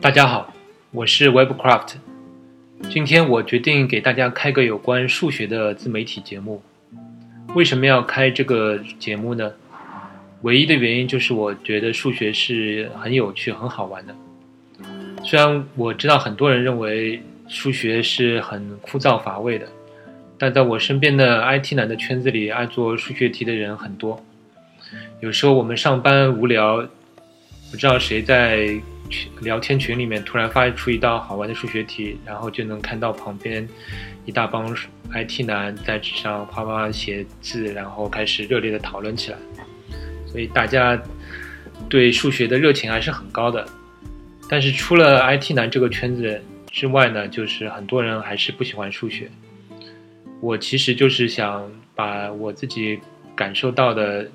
大家好，我是 Webcraft。今天我决定给大家开个有关数学的自媒体节目。为什么要开这个节目呢？唯一的原因就是我觉得数学是很有趣、很好玩的。虽然我知道很多人认为数学是很枯燥乏味的，但在我身边的 IT 男的圈子里，爱做数学题的人很多。有时候我们上班无聊，不知道谁在。聊天群里面突然发出一道好玩的数学题，然后就能看到旁边一大帮 IT 男在纸上啪啪写字，然后开始热烈的讨论起来。所以大家对数学的热情还是很高的。但是除了 IT 男这个圈子之外呢，就是很多人还是不喜欢数学。我其实就是想把我自己感受到的。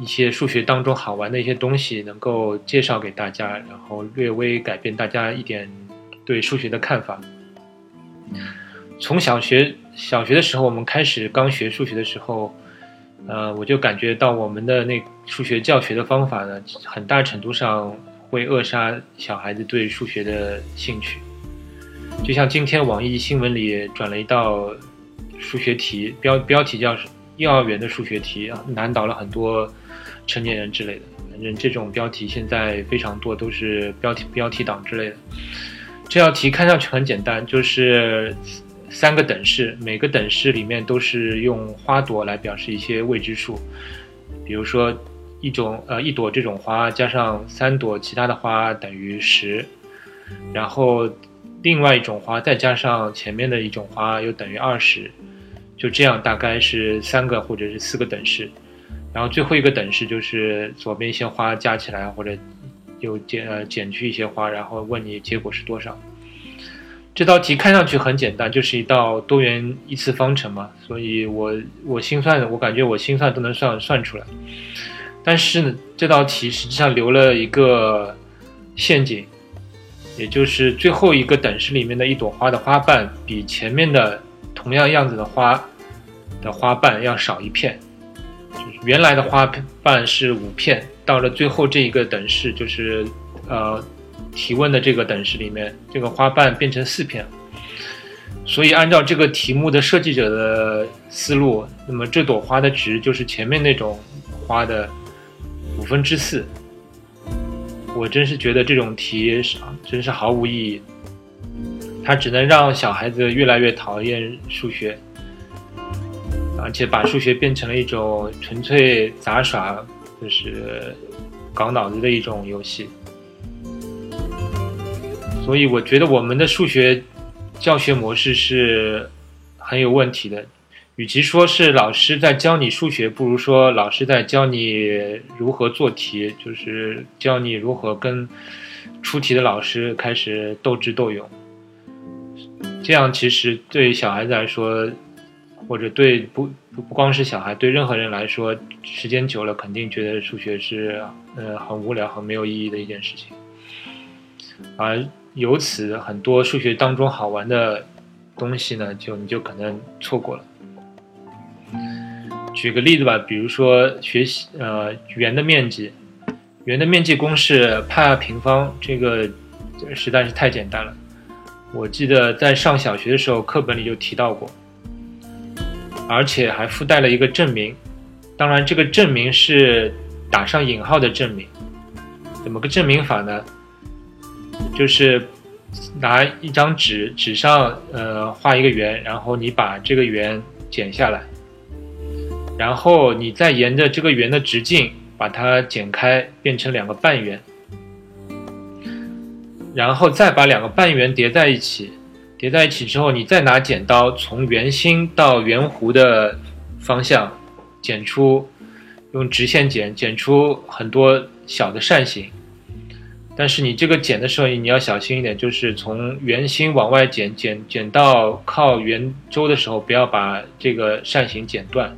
一些数学当中好玩的一些东西，能够介绍给大家，然后略微改变大家一点对数学的看法。从小学小学的时候，我们开始刚学数学的时候，呃，我就感觉到我们的那数学教学的方法呢，很大程度上会扼杀小孩子对数学的兴趣。就像今天网易新闻里转了一道数学题，标标题叫。幼儿园的数学题啊，难倒了很多成年人之类的。反正这种标题现在非常多，都是标题标题党之类的。这道题看上去很简单，就是三个等式，每个等式里面都是用花朵来表示一些未知数。比如说，一种呃一朵这种花加上三朵其他的花等于十，然后另外一种花再加上前面的一种花又等于二十。就这样，大概是三个或者是四个等式，然后最后一个等式就是左边一些花加起来，或者又减呃减去一些花，然后问你结果是多少。这道题看上去很简单，就是一道多元一次方程嘛，所以我我心算，我感觉我心算都能算算出来。但是呢，这道题实际上留了一个陷阱，也就是最后一个等式里面的一朵花的花瓣比前面的。同样样子的花的花瓣要少一片，就是原来的花瓣是五片，到了最后这一个等式，就是呃提问的这个等式里面，这个花瓣变成四片。所以按照这个题目的设计者的思路，那么这朵花的值就是前面那种花的五分之四。我真是觉得这种题是真是毫无意义。它只能让小孩子越来越讨厌数学，而且把数学变成了一种纯粹杂耍，就是搞脑子的一种游戏。所以我觉得我们的数学教学模式是很有问题的。与其说是老师在教你数学，不如说老师在教你如何做题，就是教你如何跟出题的老师开始斗智斗勇。这样其实对小孩子来说，或者对不不光是小孩，对任何人来说，时间久了肯定觉得数学是呃很无聊、很没有意义的一件事情。而由此，很多数学当中好玩的东西呢，就你就可能错过了。举个例子吧，比如说学习呃圆的面积，圆的面积公式派平方，这个实在是太简单了。我记得在上小学的时候，课本里就提到过，而且还附带了一个证明。当然，这个证明是打上引号的证明。怎么个证明法呢？就是拿一张纸，纸上呃画一个圆，然后你把这个圆剪下来，然后你再沿着这个圆的直径把它剪开，变成两个半圆。然后再把两个半圆叠在一起，叠在一起之后，你再拿剪刀从圆心到圆弧的方向剪出，用直线剪，剪出很多小的扇形。但是你这个剪的时候，你要小心一点，就是从圆心往外剪，剪剪到靠圆周的时候，不要把这个扇形剪断。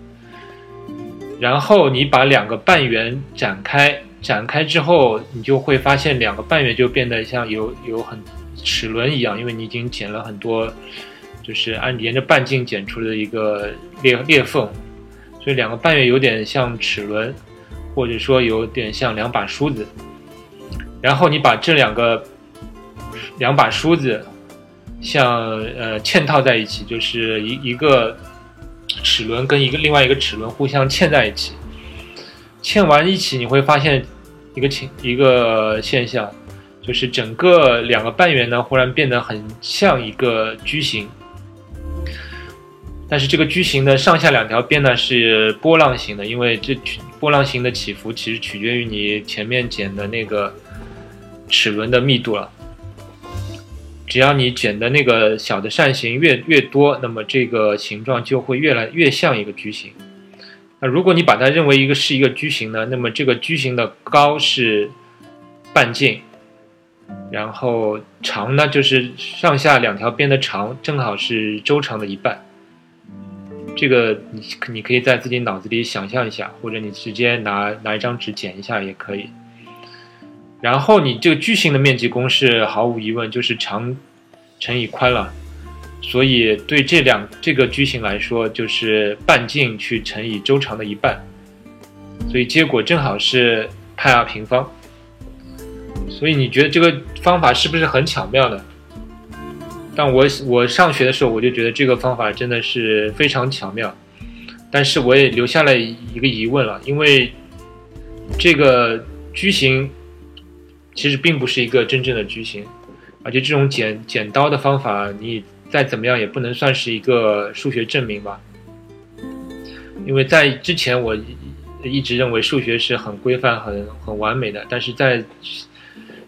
然后你把两个半圆展开。展开之后，你就会发现两个半月就变得像有有很齿轮一样，因为你已经剪了很多，就是按沿着半径剪出的一个裂裂缝，所以两个半月有点像齿轮，或者说有点像两把梳子。然后你把这两个两把梳子像呃嵌套在一起，就是一一个齿轮跟一个另外一个齿轮互相嵌在一起，嵌完一起你会发现一个情一个现象，就是整个两个半圆呢忽然变得很像一个矩形。但是这个矩形的上下两条边呢是波浪形的，因为这波浪形的起伏其实取决于你前面剪的那个齿轮的密度了。只要你剪的那个小的扇形越越多，那么这个形状就会越来越像一个矩形。那如果你把它认为一个是一个矩形呢，那么这个矩形的高是半径，然后长呢就是上下两条边的长正好是周长的一半。这个你你可以在自己脑子里想象一下，或者你直接拿拿一张纸剪一下也可以。然后你这个矩形的面积公式毫无疑问就是长乘以宽了，所以对这两这个矩形来说就是半径去乘以周长的一半，所以结果正好是派 r 平方。所以你觉得这个方法是不是很巧妙呢？但我我上学的时候，我就觉得这个方法真的是非常巧妙，但是我也留下了一个疑问了，因为这个矩形其实并不是一个真正的矩形，而且这种剪剪刀的方法，你再怎么样也不能算是一个数学证明吧？因为在之前我一直认为数学是很规范、很很完美的，但是在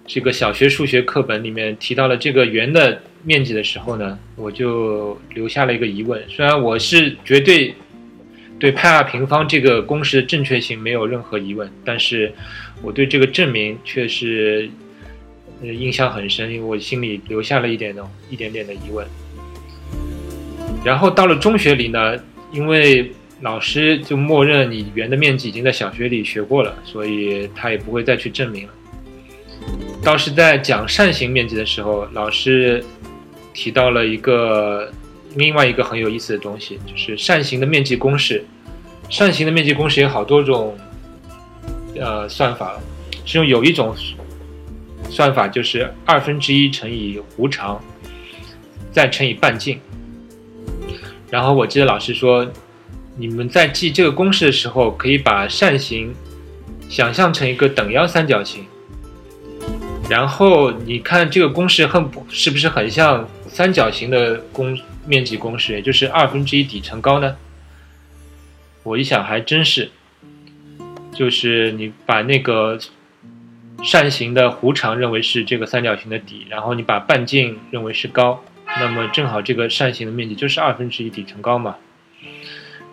这个小学数学课本里面提到了这个圆的。面积的时候呢，我就留下了一个疑问。虽然我是绝对对派 r 平方这个公式的正确性没有任何疑问，但是我对这个证明却是呃印象很深，因为我心里留下了一点的一点点的疑问。然后到了中学里呢，因为老师就默认你圆的面积已经在小学里学过了，所以他也不会再去证明了。倒是在讲扇形面积的时候，老师。提到了一个另外一个很有意思的东西，就是扇形的面积公式。扇形的面积公式有好多种，呃，算法。其中有一种算法就是二分之一乘以弧长，再乘以半径。然后我记得老师说，你们在记这个公式的时候，可以把扇形想象成一个等腰三角形。然后你看这个公式很是不是很像？三角形的公面积公式，也就是二分之一底乘高呢？我一想还真是，就是你把那个扇形的弧长认为是这个三角形的底，然后你把半径认为是高，那么正好这个扇形的面积就是二分之一底乘高嘛。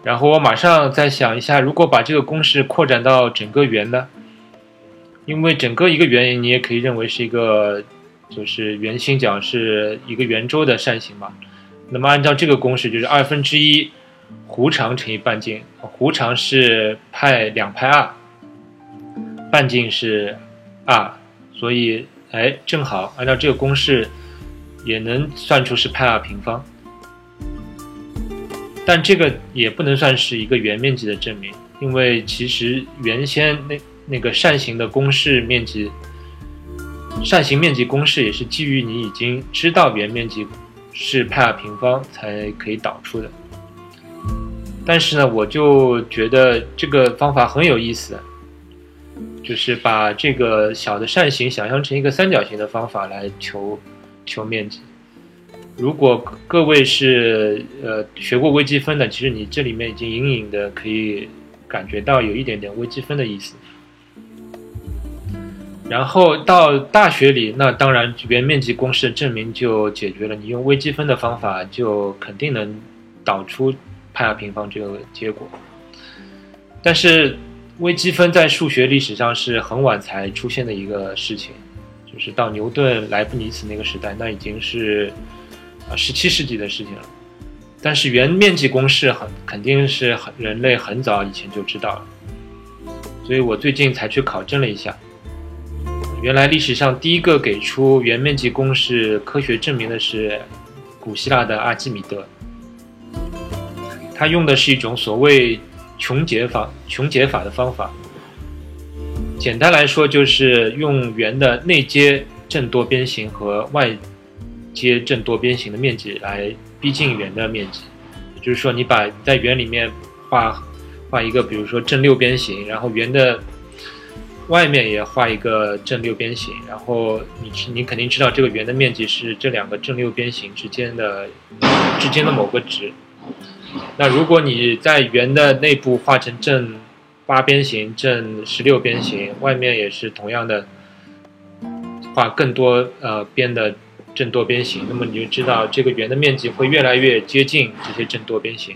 然后我马上再想一下，如果把这个公式扩展到整个圆呢？因为整个一个圆，你也可以认为是一个。就是圆心角是一个圆周的扇形嘛，那么按照这个公式，就是二分之一弧长乘以半径，弧长是派两派 r，半径是 r，所以哎，正好按照这个公式也能算出是派 r 平方，但这个也不能算是一个圆面积的证明，因为其实原先那那个扇形的公式面积。扇形面积公式也是基于你已经知道圆面积是派 r 平方才可以导出的。但是呢，我就觉得这个方法很有意思，就是把这个小的扇形想象成一个三角形的方法来求求面积。如果各位是呃学过微积分的，其实你这里面已经隐隐的可以感觉到有一点点微积分的意思。然后到大学里，那当然这边面积公式证明就解决了。你用微积分的方法，就肯定能导出派 r 平方这个结果。但是微积分在数学历史上是很晚才出现的一个事情，就是到牛顿、莱布尼茨那个时代，那已经是啊十七世纪的事情了。但是圆面积公式很肯定是很人类很早以前就知道了，所以我最近才去考证了一下。原来历史上第一个给出圆面积公式科学证明的是古希腊的阿基米德，他用的是一种所谓穷解法、穷解法的方法。简单来说，就是用圆的内接正多边形和外接正多边形的面积来逼近圆的面积。也就是说，你把在圆里面画画一个，比如说正六边形，然后圆的外面也画一个正六边形，然后你你肯定知道这个圆的面积是这两个正六边形之间的之间的某个值。那如果你在圆的内部画成正八边形、正十六边形，外面也是同样的画更多呃边的正多边形，那么你就知道这个圆的面积会越来越接近这些正多边形。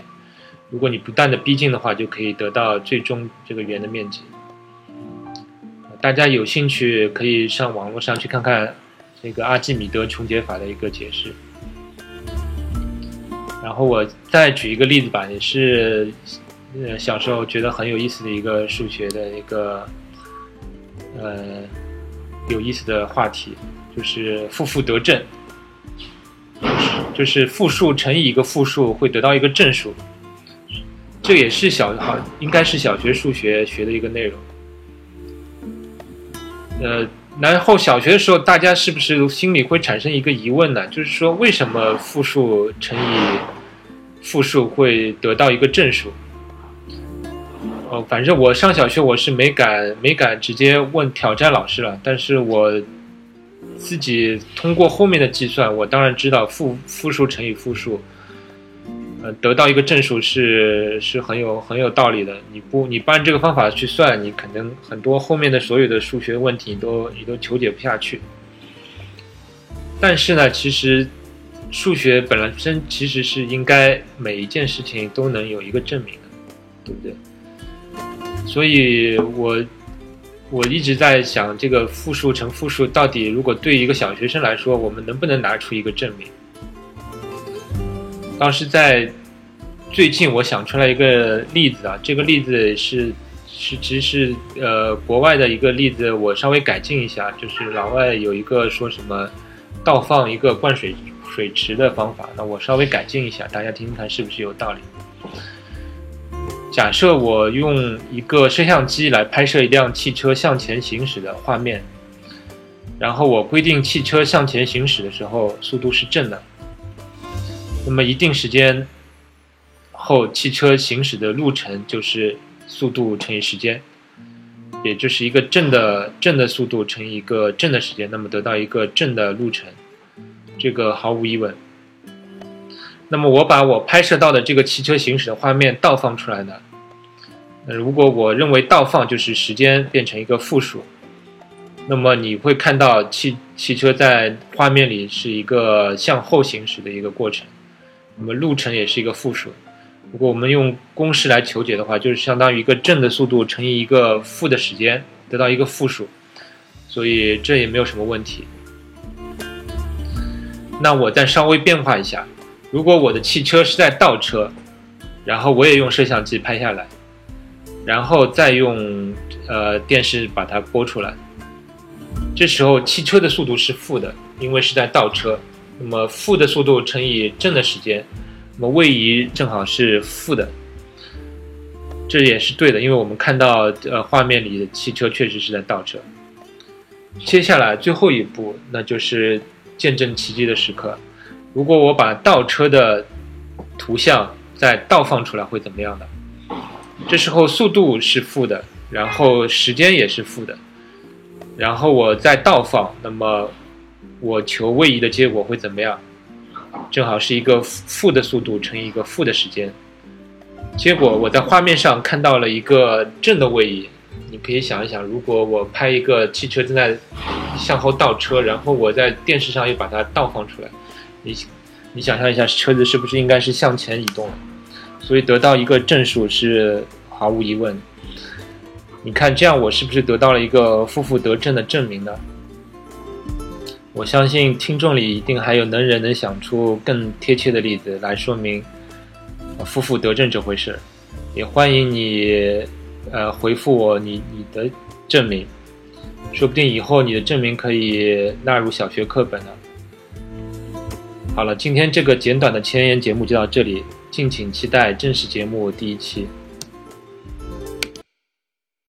如果你不断的逼近的话，就可以得到最终这个圆的面积。大家有兴趣可以上网络上去看看这个阿基米德穷解法的一个解释。然后我再举一个例子吧，也是，呃，小时候觉得很有意思的一个数学的一个，呃，有意思的话题，就是负负得正，就是负数乘以一个负数会得到一个正数，这也是小好应该是小学数学学的一个内容，呃。然后小学的时候，大家是不是心里会产生一个疑问呢？就是说，为什么负数乘以复数会得到一个正数？哦，反正我上小学我是没敢没敢直接问挑战老师了，但是我自己通过后面的计算，我当然知道复复数乘以复数。呃，得到一个正数是是很有很有道理的。你不你不按这个方法去算，你可能很多后面的所有的数学问题你都你都求解不下去。但是呢，其实数学本身其实是应该每一件事情都能有一个证明的，对不对？所以我我一直在想，这个复数乘复数到底如果对一个小学生来说，我们能不能拿出一个证明？当时在最近，我想出来一个例子啊，这个例子是是其实是呃国外的一个例子，我稍微改进一下，就是老外有一个说什么倒放一个灌水水池的方法，那我稍微改进一下，大家听听看是不是有道理？假设我用一个摄像机来拍摄一辆汽车向前行驶的画面，然后我规定汽车向前行驶的时候速度是正的。那么一定时间后，汽车行驶的路程就是速度乘以时间，也就是一个正的正的速度乘以一个正的时间，那么得到一个正的路程，这个毫无疑问。那么我把我拍摄到的这个汽车行驶的画面倒放出来呢？那如果我认为倒放就是时间变成一个负数，那么你会看到汽汽车在画面里是一个向后行驶的一个过程。那么路程也是一个负数，如果我们用公式来求解的话，就是相当于一个正的速度乘以一个负的时间，得到一个负数，所以这也没有什么问题。那我再稍微变化一下，如果我的汽车是在倒车，然后我也用摄像机拍下来，然后再用呃电视把它播出来，这时候汽车的速度是负的，因为是在倒车。那么负的速度乘以正的时间，那么位移正好是负的，这也是对的，因为我们看到呃画面里的汽车确实是在倒车。接下来最后一步，那就是见证奇迹的时刻。如果我把倒车的图像再倒放出来，会怎么样呢？这时候速度是负的，然后时间也是负的，然后我再倒放，那么。我求位移的结果会怎么样？正好是一个负的速度乘以一个负的时间。结果我在画面上看到了一个正的位移。你可以想一想，如果我拍一个汽车正在向后倒车，然后我在电视上又把它倒放出来，你你想象一下，车子是不是应该是向前移动了？所以得到一个正数是毫无疑问。你看这样，我是不是得到了一个负负得正的证明呢？我相信听众里一定还有能人能想出更贴切的例子来说明“负负得正”这回事，也欢迎你，呃，回复我你你的证明，说不定以后你的证明可以纳入小学课本呢。好了，今天这个简短的前言节目就到这里，敬请期待正式节目第一期。